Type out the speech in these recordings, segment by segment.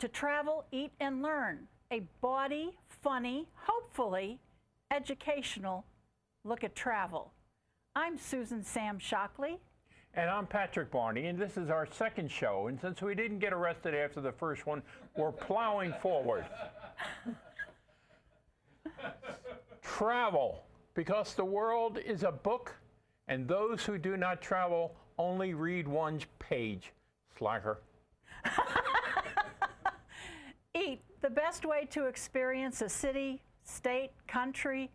To Travel, Eat, and Learn, a body, funny, hopefully educational look at travel. I'm Susan Sam Shockley. And I'm Patrick Barney, and this is our second show. And since we didn't get arrested after the first one, we're plowing forward. travel, because the world is a book, and those who do not travel only read one page. Slacker. Eat. The best way to experience a city, state, country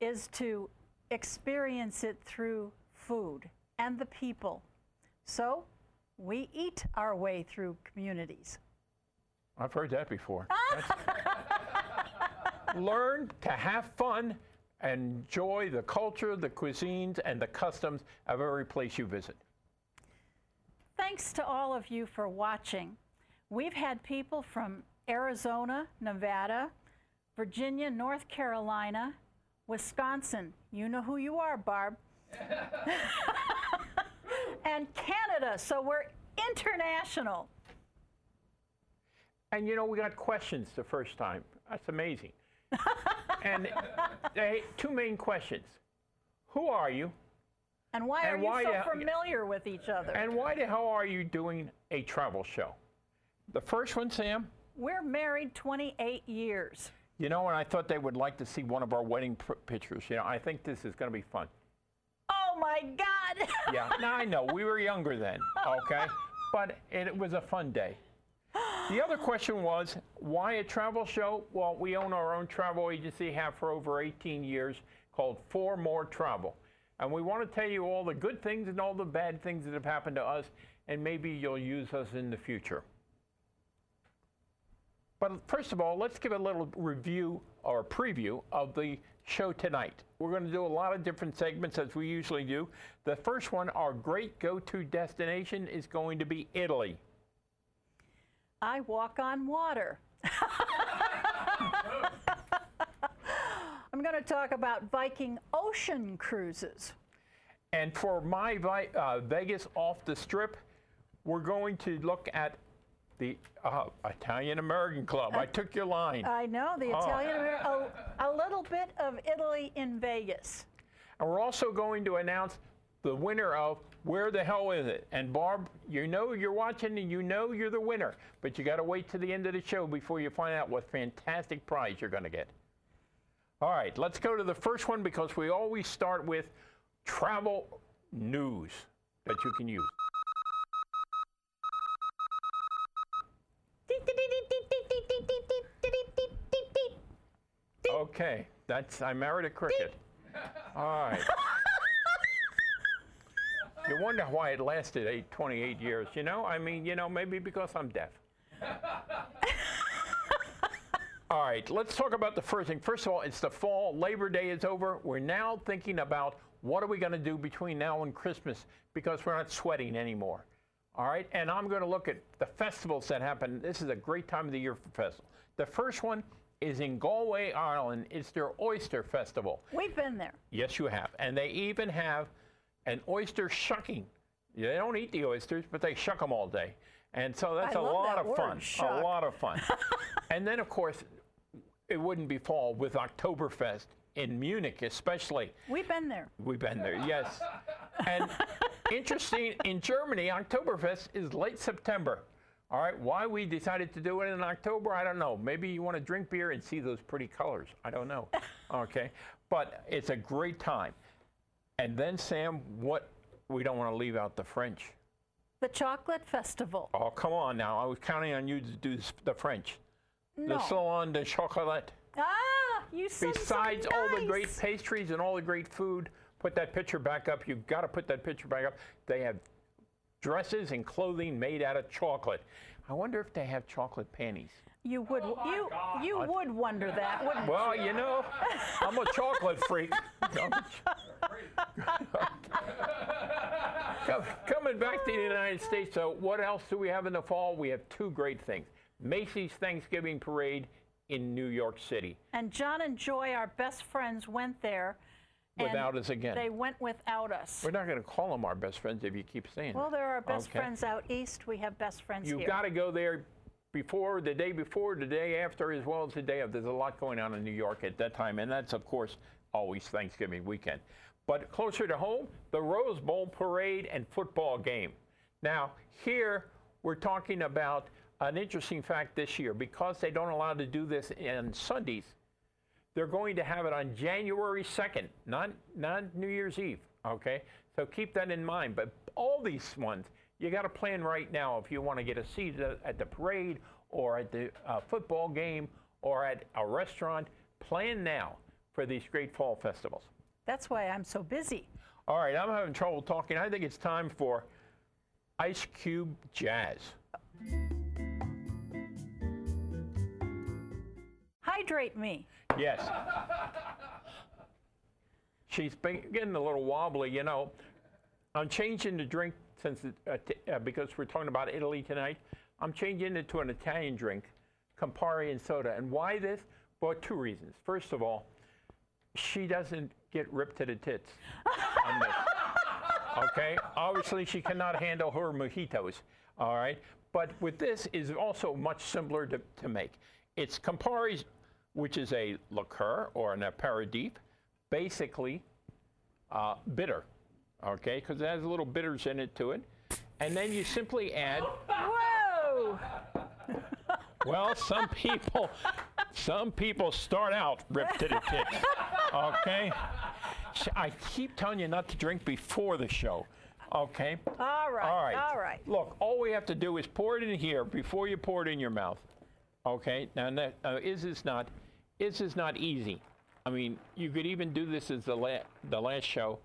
is to experience it through food and the people. So we eat our way through communities. I've heard that before. Learn to have fun and enjoy the culture, the cuisines, and the customs of every place you visit. Thanks to all of you for watching. We've had people from Arizona, Nevada, Virginia, North Carolina, Wisconsin. You know who you are, Barb. and Canada, so we're international. And you know, we got questions the first time. That's amazing. and they, two main questions. Who are you? And why And are you why so you- familiar with each other? And why the hell are you doing a travel show? The first one, Sam, we're married 28 years. you know, and I thought they would like to see one of our wedding pr- pictures. You know, I think this is going to be fun. Oh my God! Yeah, now I know we were younger then, okay? But it, it was a fun day. The other question was why a travel show? Well, we own our own travel agency, have for over 18 years, called Four More Travel. And we want to tell you all the good things and all the bad things that have happened to us, and maybe you'll use us in the future. But first of all, let's give a little review or preview of the show tonight. We're going to do a lot of different segments as we usually do. The first one, our great go to destination, is going to be Italy. I walk on water. I'm going to talk about Viking ocean cruises. And for my uh, Vegas off the strip, we're going to look at the uh, Italian American Club. I took your line. I know the Oh. Italian, a, a little bit of Italy in Vegas. And we're also going to announce the winner of Where the Hell Is It? And Barb, you know you're watching and you know you're the winner, but you got to wait to the end of the show before you find out what fantastic prize you're going to get. All right, let's go to the first one because we always start with travel news that you can use. Okay, that's I married a cricket. All right. You wonder why it lasted eight, 28 years, you know? I mean, you know, maybe because I'm deaf. all right, let's talk about the first thing. First of all, it's the fall. Labor Day is over. We're now thinking about what are we going to do between now and Christmas because we're not sweating anymore. All right, and I'm going to look at the festivals that happen. This is a great time of the year for festivals. The first one is in Galway, Ireland. It's their Oyster Festival. We've been there. Yes, you have. And they even have an oyster shucking. They don't eat the oysters, but they shuck them all day. And so that's I a lot that of word, fun. shuck. A lot of fun. and then, of course, it wouldn't be fall with Oktoberfest in Munich, especially. We've been there. We've been there, yes. And interesting, in Germany, Oktoberfest is late September. All right, why we decided to do it in October, I don't know. Maybe you want to drink beer and see those pretty colors. I don't know. Okay, but it's a great time. And then, Sam, what? We don't want to leave out the French. The Chocolate Festival. Oh, come on now. I was counting on you to do the French. No. The Salon de Chocolat. Ah, you said so Besides all the great pastries and all the great food, put that picture back up. You've got to put that picture back up. They have dresses and clothing made out of chocolate. I wonder if they have chocolate panties. You would oh you you would wonder that, wouldn't you? Well, you know, I'm a chocolate freak. I'm a Co- Coming back to the United States, so what else do we have in the fall? We have two great things. Macy's Thanksgiving Parade in New York City. And John and Joy, our best friends, went there. Without us again. They went without us. We're not going to call them our best friends if you keep saying that. Well, there are best Okay. friends out east. We have best friends You've here. got to go there before, the day before, the day after, as well as the day of. There's a lot going on in New York at that time, and that's, of course, always Thanksgiving weekend. But closer to home, the Rose Bowl parade and football game. Now, here we're talking about an interesting fact this year. Because they don't allow to do this on Sundays, they're going to have it on January 2nd, not, not New Year's Eve, okay? So keep that in mind. But all these ones, you got to plan right now if you want to get a seat at, the parade or at the uh, football game or at a restaurant. Plan now for these great fall festivals. That's why I'm so busy. All right, I'm having trouble talking. I think it's time for Ice Cube Jazz. Hydrate me. Yes. She's been getting a little wobbly, you know. I'm changing the drink since it, uh, t- uh, because we're talking about Italy tonight. I'm changing it to an Italian drink, Campari and soda. And why this? Well, two reasons. First of all, she doesn't get ripped to the tits on this. Okay? Obviously, she cannot handle her mojitos. All right? But with this is also much simpler to, to make. It's Campari's, which is a liqueur or an aperitif, basically uh, bitter. Okay? Because it has little bitters in it to it. And then you simply add Whoa! well, some people, some people start out ripped to the tits. Okay, I keep telling you not to drink before the show. Okay. All right. All right. All right. Look, all we have to do is pour it in here before you pour it in your mouth. Okay. Now, that, uh, is this not? This is not easy? I mean, you could even do this as the la- the last show,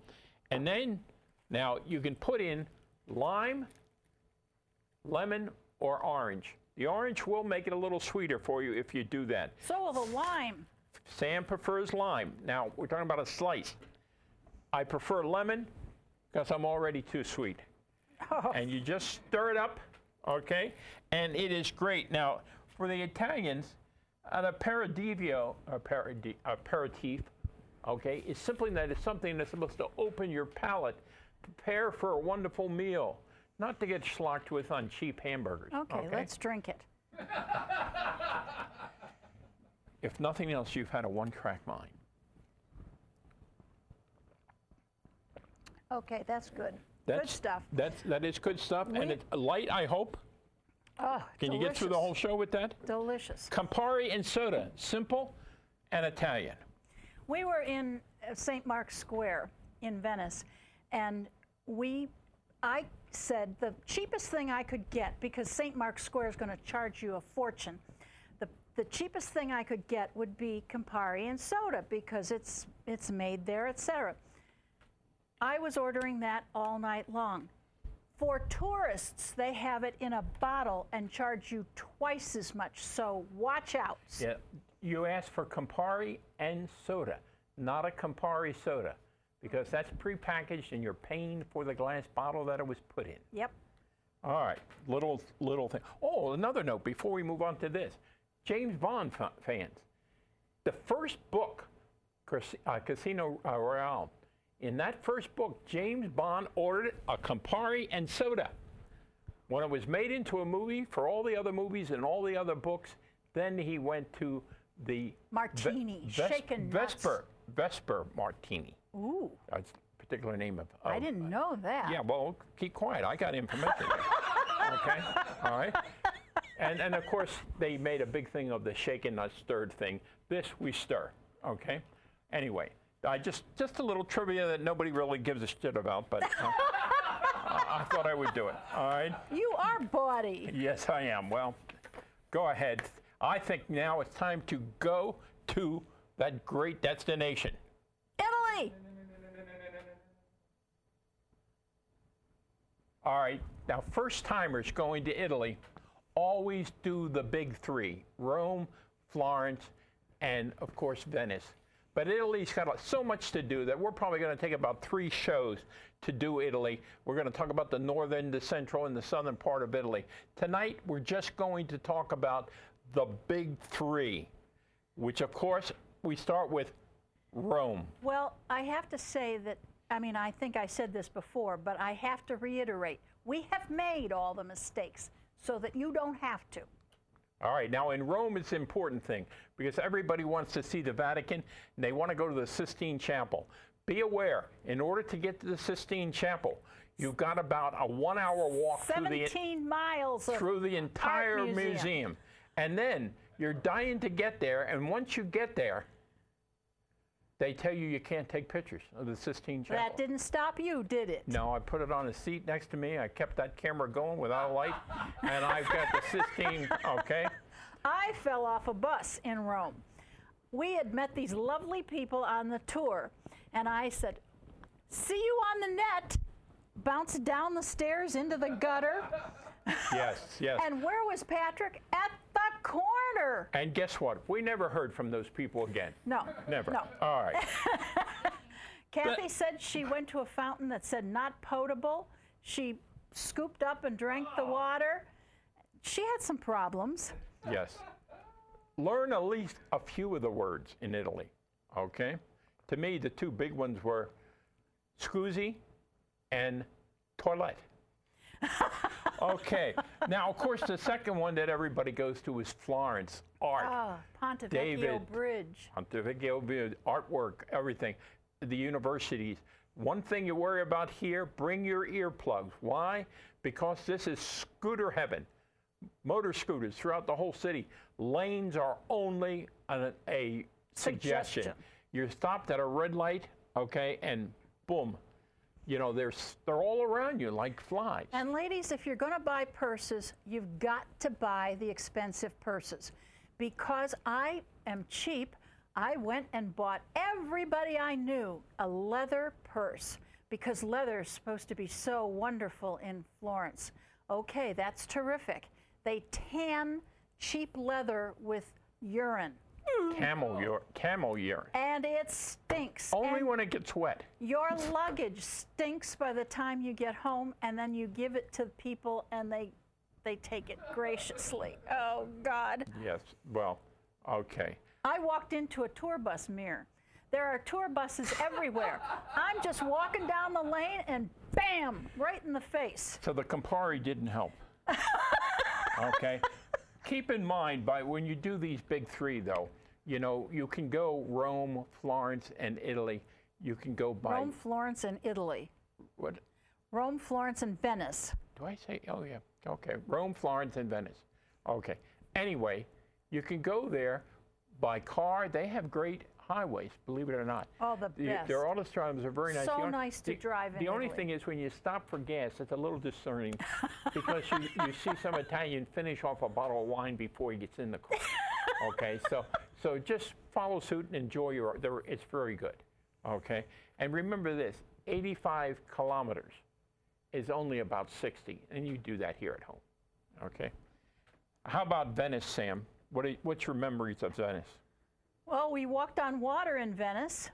and then now you can put in lime, lemon, or orange. The orange will make it a little sweeter for you if you do that. So will the lime. Sam prefers lime. Now, we're talking about a slice. I prefer lemon because I'm already too sweet. Oh. And you just stir it up, okay? And it is great. Now, for the Italians, an aperidivio, aperidi, aperitif, okay, is simply that it's something that's supposed to open your palate, prepare for a wonderful meal, not to get schlocked with on cheap hamburgers. Okay, let's drink it. If nothing else, you've had a one-track mind. Okay, that's good. That's, good stuff. That's that is good stuff, and it's light. I hope. Oh, Can you get through the whole show with that? Delicious. Campari and soda, simple and Italian. We were in uh, St. Mark's Square in Venice, and we, I said the cheapest thing I could get because St. Mark's Square is going to charge you a fortune. The, the cheapest thing I could get would be Campari and soda because it's it's made there, etc. I was ordering that all night long. For tourists, they have it in a bottle and charge you twice as much. So watch out. Yeah, you ask for Campari and soda, not a Campari soda, because that's prepackaged and you're paying for the glass bottle that it was put in. Yep. All right, little little thing. Oh, another note before we move on to this, James Bond fa- fans, the first book, uh, Casino Royale, in that first book, James Bond ordered a Campari and soda. When it was made into a movie for all the other movies and all the other books, then he went to the Ve- Martini, Ves- shaken nuts. Vesper Vesper Martini. Ooh, That's a particular name of. I didn't uh, know that. yeah, well, keep quiet. I got information. okay, all right. And and of course they made a big thing of the shaken not stirred thing. This we stir. Okay. Anyway, I just just a little trivia that nobody really gives a shit about, but uh, I, I thought I would do it. All right. You are bawdy. Yes, I am. Well, go ahead. I think now it's time to go to that great destination. Italy. All right. Now, first timers going to Italy always do the big three Rome, Florence, and of course, Venice. But Italy's got so much to do that we're probably going to take about three shows to do Italy. We're going to talk about the northern, the central, and the southern part of Italy. Tonight, we're just going to talk about the big three, which, of course, we start with Rome. Well, I have to say that, I mean, I think I said this before, but I have to reiterate we have made all the mistakes so that you don't have to. All right, now in Rome, it's an important thing because everybody wants to see the Vatican and they want to go to the Sistine Chapel. Be aware, in order to get to the Sistine Chapel, you've got about a one hour walk through the, 17 miles of through the entire museum. museum. And then you're dying to get there, and once you get there, they tell you you can't take pictures of the Sistine Chapel. That didn't stop you, did it? No, I put it on a seat next to me. I kept that camera going without a light, and I've got the Sistine. Okay. I fell off a bus in Rome. We had met these lovely people on the tour, and I said, See you on the net. Bounced down the stairs into the gutter. Yes, yes. And where was Patrick? At the corner. And guess what? We never heard from those people again. No. Never. No. All right. Kathy said she went to a fountain that said not potable. She scooped up and drank the water. She had some problems. yes. Learn at least a few of the words in Italy. Okay. To me, the two big ones were scusi and toilet. okay. Now, of course, the second one that everybody goes to is Florence. Art. Ah, Ponte Vecchio David. Bridge. Montevideo View, artwork, everything. The universities. One thing you worry about here, bring your earplugs. Why? Because this is scooter heaven. Motor scooters throughout the whole city. Lanes are only a, a suggestion. Suggestion. You're stopped at a red light, okay, and boom. You know, they're, they're all around you like flies. And ladies, if you're going to buy purses, you've got to buy the expensive purses. Because I am cheap, I went and bought everybody I knew a leather purse because leather is supposed to be so wonderful in Florence. Okay, that's terrific. They tan cheap leather with urine, camel, ur- camel urine. and it stinks. Only And when it gets wet. your luggage stinks by the time you get home, and then you give it to people, and they they take it graciously. Oh God! Yes, well, okay. I walked into a tour bus mirror. There are tour buses everywhere. I'm just walking down the lane, and bam, right in the face. So the Campari didn't help. okay. Keep in mind, by when you do these big three, though, you know you can go Rome, Florence, and Italy. You can go by Rome, Florence, and Italy. what Rome, Florence, and Venice. do I say? Oh yeah. Okay. Rome, Florence, and Venice. Okay. Anyway, you can go there by car. They have great highways, believe it or not. Oh, the best. Their autostrades are very nice. So The nice to the- drive in The only Italy. thing is when you stop for gas, it's a little discerning because you, you see some Italian finish off a bottle of wine before he gets in the car. Okay, so so just follow suit and enjoy your. It's very good. Okay, and remember this: 85 kilometers is only about 60, and you do that here at home. Okay. How about Venice, Sam? What are, what's your memories of Venice? Well, we walked on water in Venice.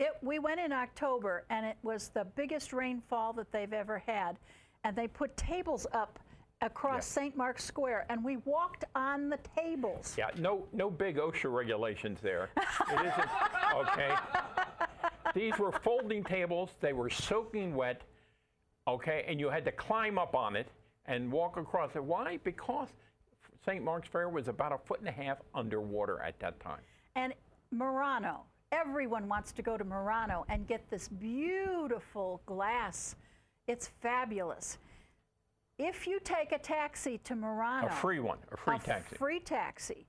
It, we went in October, and it was the biggest rainfall that they've ever had. And they put tables up across St. Mark's Square, and we walked on the tables. Yeah, no, no big OSHA regulations there. It isn't okay. These were folding tables. They were soaking wet. Okay, and you had to climb up on it and walk across it. Why? Because St. Mark's Square was about a foot and a half underwater at that time. And Murano, everyone wants to go to Murano and get this beautiful glass. It's fabulous. If you take a taxi to Murano, A free one, a free a taxi. free taxi,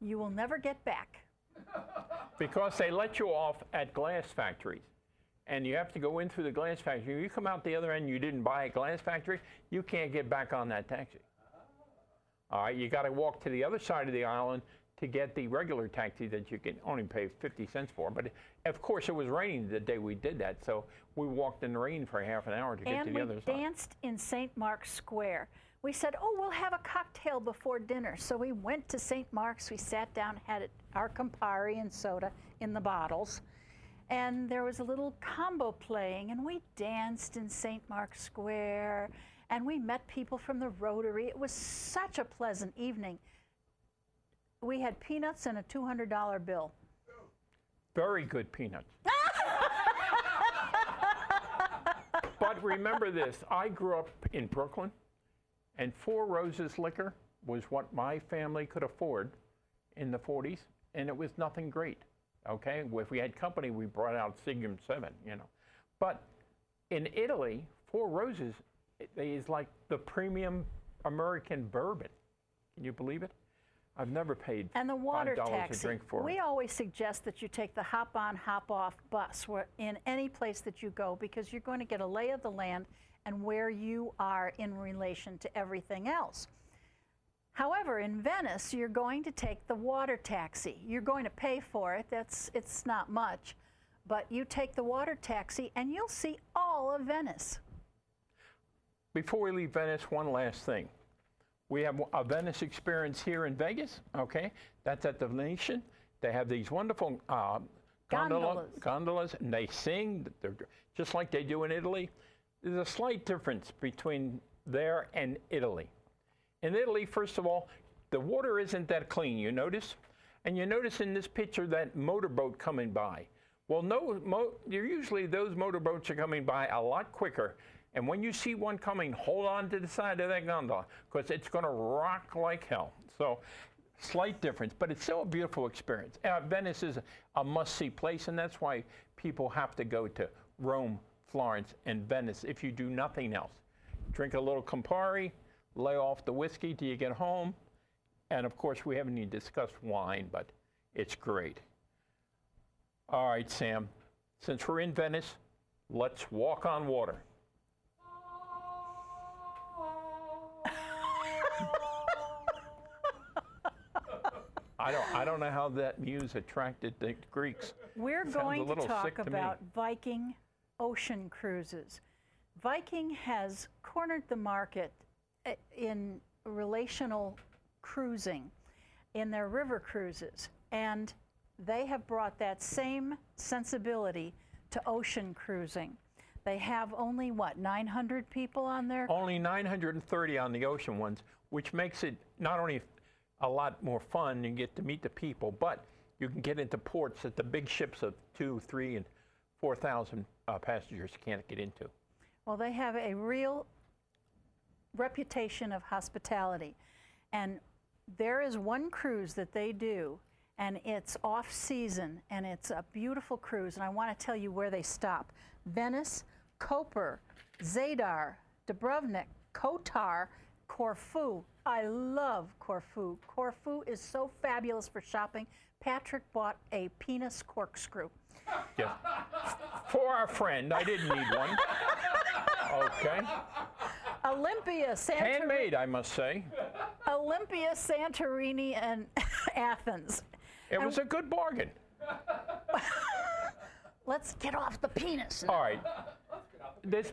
you will never get back. because they let you off at glass factories. And you have to go in through the glass factory. You come out the other end, you didn't buy a glass factory, you can't get back on that taxi. All right, you got to walk to the other side of the island to get the regular taxi that you can only pay 50 cents for. But of course, it was raining the day we did that, so we walked in the rain for half an hour to get and to the other side. And we danced in St. Mark's Square. We said, "Oh, we'll have a cocktail before dinner." So we went to St. Mark's. We sat down, had our Campari and soda in the bottles, and there was a little combo playing, and we danced in St. Mark's Square, and we met people from the Rotary. It was such a pleasant evening. We had peanuts and a $200 bill. Very good peanuts. but remember this I grew up in Brooklyn, and Four Roses Liquor was what my family could afford in the 40s, and it was nothing great. Okay, if we had company, we brought out Seagram's 7, you know. But in Italy, Four Roses is like the premium American bourbon. Can you believe it? I've never paid And the water $5 taxi. a drink for we always suggest that you take the hop on, hop off bus in any place that you go because you're going to get a lay of the land and where you are in relation to everything else. However, in Venice, you're going to take the water taxi. You're going to pay for it. That's it's not much, but you take the water taxi and you'll see all of Venice. Before we leave Venice, one last thing. We have a Venice experience here in Vegas, okay? That's at the Venetian. They have these wonderful uh, gondola, Gondolas. gondolas, and they sing, they're just like they do in Italy. There's a slight difference between there and Italy. In Italy, first of all, the water isn't that clean, you notice? And you notice in this picture that motorboat coming by. Well, no, mo- you're usually those motorboats are coming by a lot quicker. And when you see one coming, hold on to the side of that gondola because it's going to rock like hell. So, slight difference, but it's still a beautiful experience. Uh, Venice is a must-see place, and that's why people have to go to Rome, Florence, and Venice if you do nothing else. Drink a little Campari, lay off the whiskey till you get home, and of course, we haven't even discussed wine, but it's great. All right, Sam, since we're in Venice, let's walk on water. I don't, I don't know how that muse attracted the Greeks. We're going to talk sick to about Viking ocean cruises. Viking has cornered the market eh, in relational cruising in their river cruises, and they have brought that same sensibility to ocean cruising. They have only, what, 900 people on there? Only 930 on the ocean ones, which makes it not only a lot more fun, you get to meet the people, but you can get into ports that the big ships of two, three, and 4,000 uh, passengers can't get into. Well, they have a real reputation of hospitality. And there is one cruise that they do, and it's off season, and it's a beautiful cruise. And I want to tell you where they stop Venice, Koper, Zadar, Dubrovnik, Kotor, Corfu. I love Corfu. Corfu is so fabulous for shopping. Patrick bought a penis corkscrew. Yes. For our friend, I didn't need one. Okay. Olympia, Santorini. Handmade, I must say. Olympia, Santorini, and Athens. It was a good bargain. Let's get off the penis. All right. This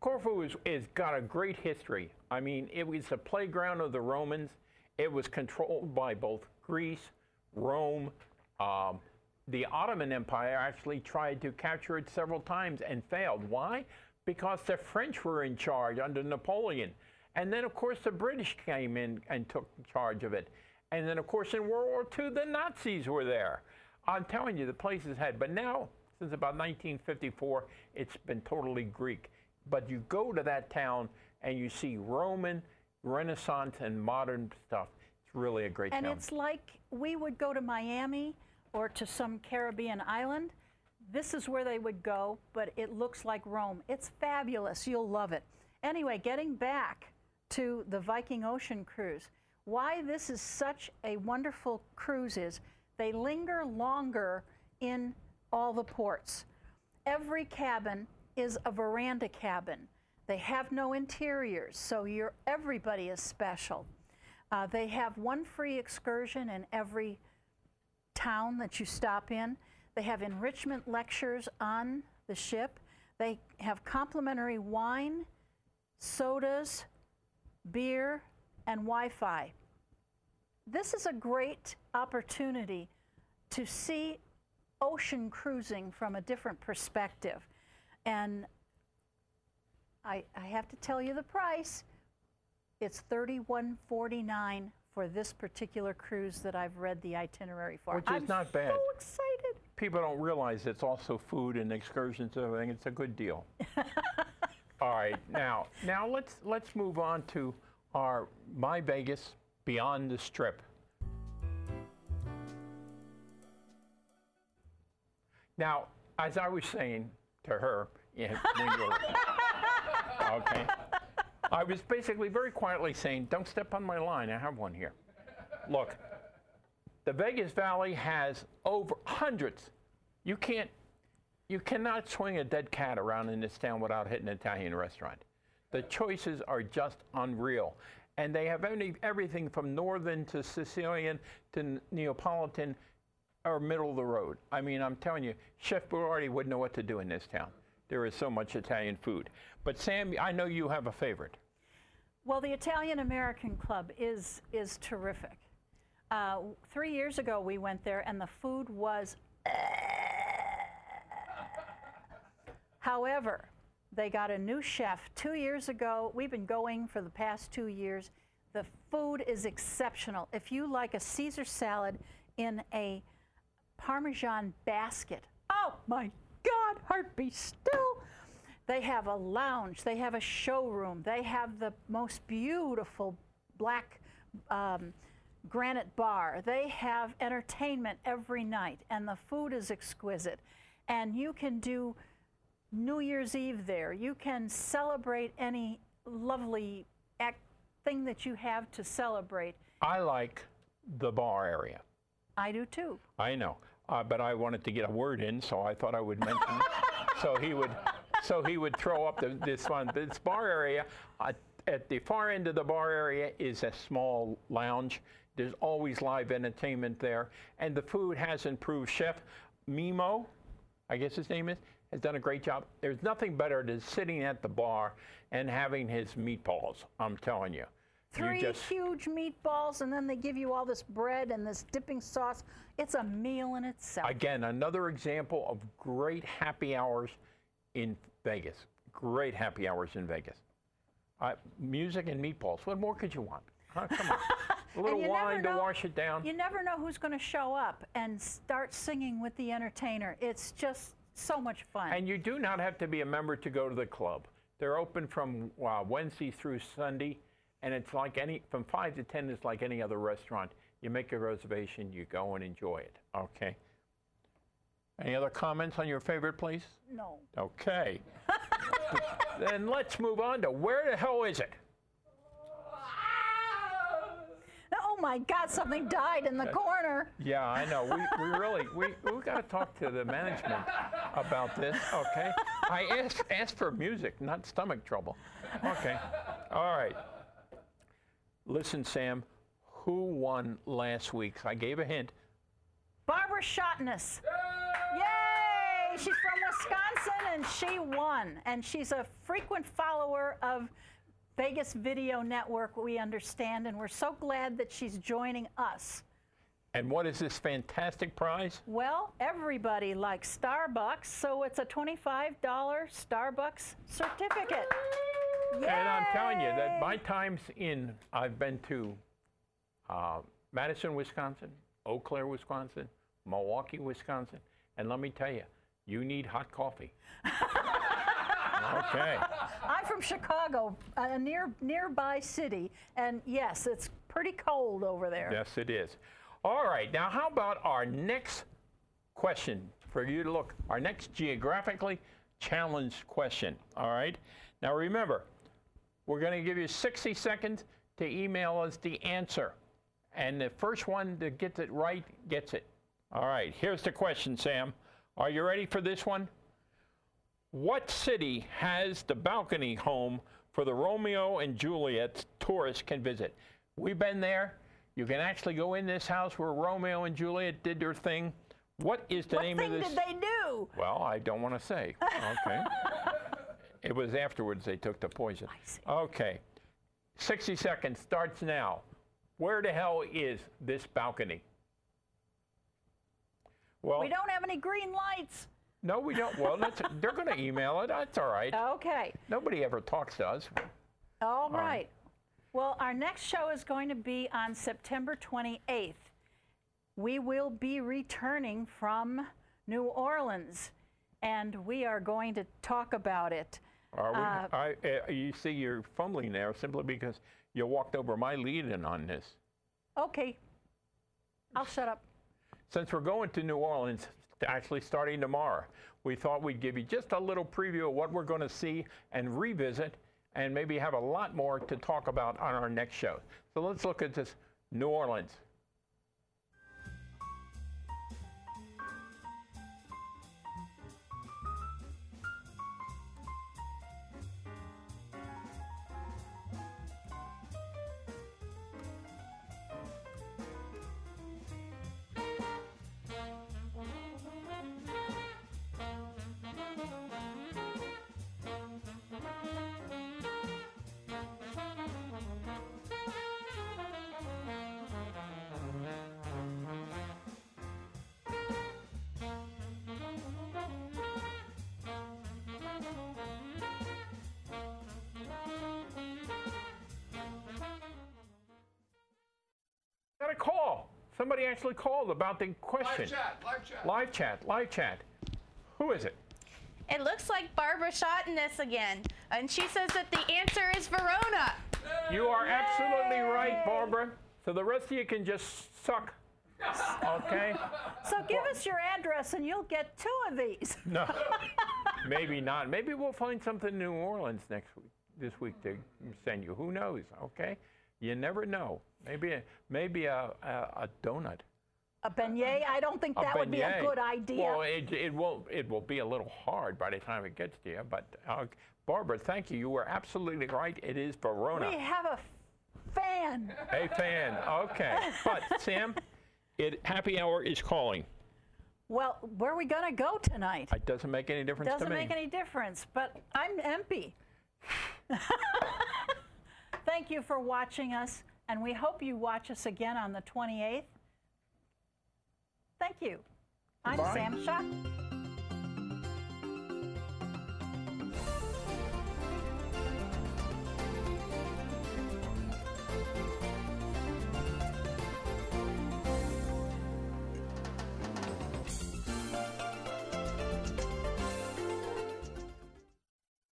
Corfu is, is got a great history. I mean, it was the playground of the Romans. It was controlled by both Greece, Rome. Um, the Ottoman Empire actually tried to capture it several times and failed. Why? Because the French were in charge under Napoleon. And then, of course, the British came in and took charge of it. And then, of course, in World War II, the Nazis were there. I'm telling you, the place has had, but now, since about 1954, it's been totally Greek. But you go to that town and you see Roman, Renaissance, and modern stuff. It's really a great And town. it's like we would go to Miami or to some Caribbean island. This is where they would go, but it looks like Rome. It's fabulous. You'll love it. Anyway, getting back to the Viking Ocean cruise, why this is such a wonderful cruise is they linger longer in all the ports. Every cabin is a veranda cabin. They have no interiors, so you're, everybody is special. Uh, they have one free excursion in every town that you stop in. They have enrichment lectures on the ship. They have complimentary wine, sodas, beer, and Wi Fi. This is a great opportunity to see ocean cruising from a different perspective. And I, I have to tell you the price. It's $31.49 for this particular cruise that I've read the itinerary for. Which is I'm not bad. So excited. People don't realize it's also food and excursions and everything. It's a good deal. All right, now now let's let's move on to our My Vegas beyond the strip. Now, as I was saying to her, when you were- okay, I was basically very quietly saying, "Don't step on my line. I have one here." Look, the Vegas Valley has over hundreds. You can't, you cannot swing a dead cat around in this town without hitting an Italian restaurant. The choices are just unreal. And they have any, everything from northern to Sicilian to Neapolitan or middle of the road. I mean, I'm telling you, Chef Boyardee wouldn't know what to do in this town. There is so much Italian food. But Sam, I know you have a favorite. Well, the Italian American Club is is terrific. Uh, three years ago, we went there, and the food was. However, they got a new chef two years ago. We've been going for the past two years. The food is exceptional. If you like a Caesar salad in a Parmesan basket, oh my God, heart be still. They have a lounge, they have a showroom, they have the most beautiful black um, granite bar. They have entertainment every night, and the food is exquisite. And you can do New Year's Eve there. You can celebrate any lovely thing that you have to celebrate. I like the bar area. I do too. I know, uh, but I wanted to get a word in, so I thought I would mention. so he would, so he would throw up the, this one. This bar area, uh, at the far end of the bar area is a small lounge. There's always live entertainment there, and the food has improved. Chef Mimo, I guess his name is, has done a great job. There's nothing better than sitting at the bar and having his meatballs. I'm telling you. You Three just- huge meatballs, and then they give you all this bread and this dipping sauce. It's a meal in itself. Again, another example of great happy hours in Vegas. Great happy hours in Vegas. Uh, music and meatballs. What more could you want? Huh, come on. A little wine to wash it down. You never know who's going to show up and start singing with the entertainer. It's just so much fun. And you do not have to be a member to go to the club. They're open from uh, Wednesday through Sunday, and it's like any from five to ten. It's like any other restaurant. You make a reservation, you go and enjoy it. Okay. Any other comments on your favorite place? no. Okay. then let's move on to where the hell is it? Oh my God, something died in the corner. Yeah, I know. We, we really we we got to talk to the management about this. Okay. I asked asked for music, not stomach trouble. Okay. All right. Listen, Sam. Who won last week? I gave a hint. Barbara Shotness. Yay! She's from Wisconsin and she won. And she's a frequent follower of Vegas Video Network, we understand, and we're so glad that she's joining us. And what is this fantastic prize? Well, everybody likes Starbucks, so it's a $25 Starbucks certificate. And I'm telling you that my times in, I've been to uh, Madison, Wisconsin, Eau Claire, Wisconsin, Milwaukee, Wisconsin, and let me tell you, you need hot coffee. okay. I'm from Chicago, a near nearby city, and yes, it's pretty cold over there. Yes, it is. All right. Now, how about our next question for you to look? Our next geographically challenged question. All right. Now, remember, we're going to give you 60 seconds to email us the answer. And the first one that gets it right gets it. All right. Here's the question, Sam. Are you ready for this one? What city has the balcony home for the Romeo and Juliet tourists can visit? We've been there. You can actually go in this house where Romeo and Juliet did their thing. What is the What name of this? What thing did they do? Well, I don't want to say. Okay. it was afterwards they took the poison. I see. Okay. 60 seconds starts now. Where the hell is this balcony? Well, We don't have any green lights. no, we don't. Well, that's, they're going to email it. That's all right. Okay. Nobody ever talks to us. All right. Well, our next show is going to be on September 28th. We will be returning from New Orleans, and we are going to talk about it. Are we? Uh, I, uh, you see, you're fumbling there simply because you walked over my lead in on this. Okay. I'll shut up. Since we're going to New Orleans, actually starting tomorrow, we thought we'd give you just a little preview of what we're going to see and revisit, and maybe have a lot more to talk about on our next show. So let's look at this New Orleans. Call. Somebody actually called about the question. Live chat, live chat. Live chat, live chat. Who is it? It looks like Barbara shot in this again, and she says that the answer is Verona. You are absolutely right, Barbara. So the rest of you can just suck. Okay? So give us your address and you'll get two of these. No. Maybe not. Maybe we'll find something in New Orleans next week, this week to send you. Who knows? Okay? You never know. Maybe a, maybe a, a, a donut. A beignet? I don't think that would be a good idea. Well, it, it will it will be a little hard by the time it gets to you. But uh, Barbara, thank you. You were absolutely right. It is Verona. we have a fan. A fan. Okay. But Sam, it happy hour is calling. Well, where are we going to go tonight? It doesn't make any difference to me. It Doesn't make any difference, but I'm empty. Thank you for watching us, and we hope you watch us again on the 28th. Thank you. I'm. Sam Shuck.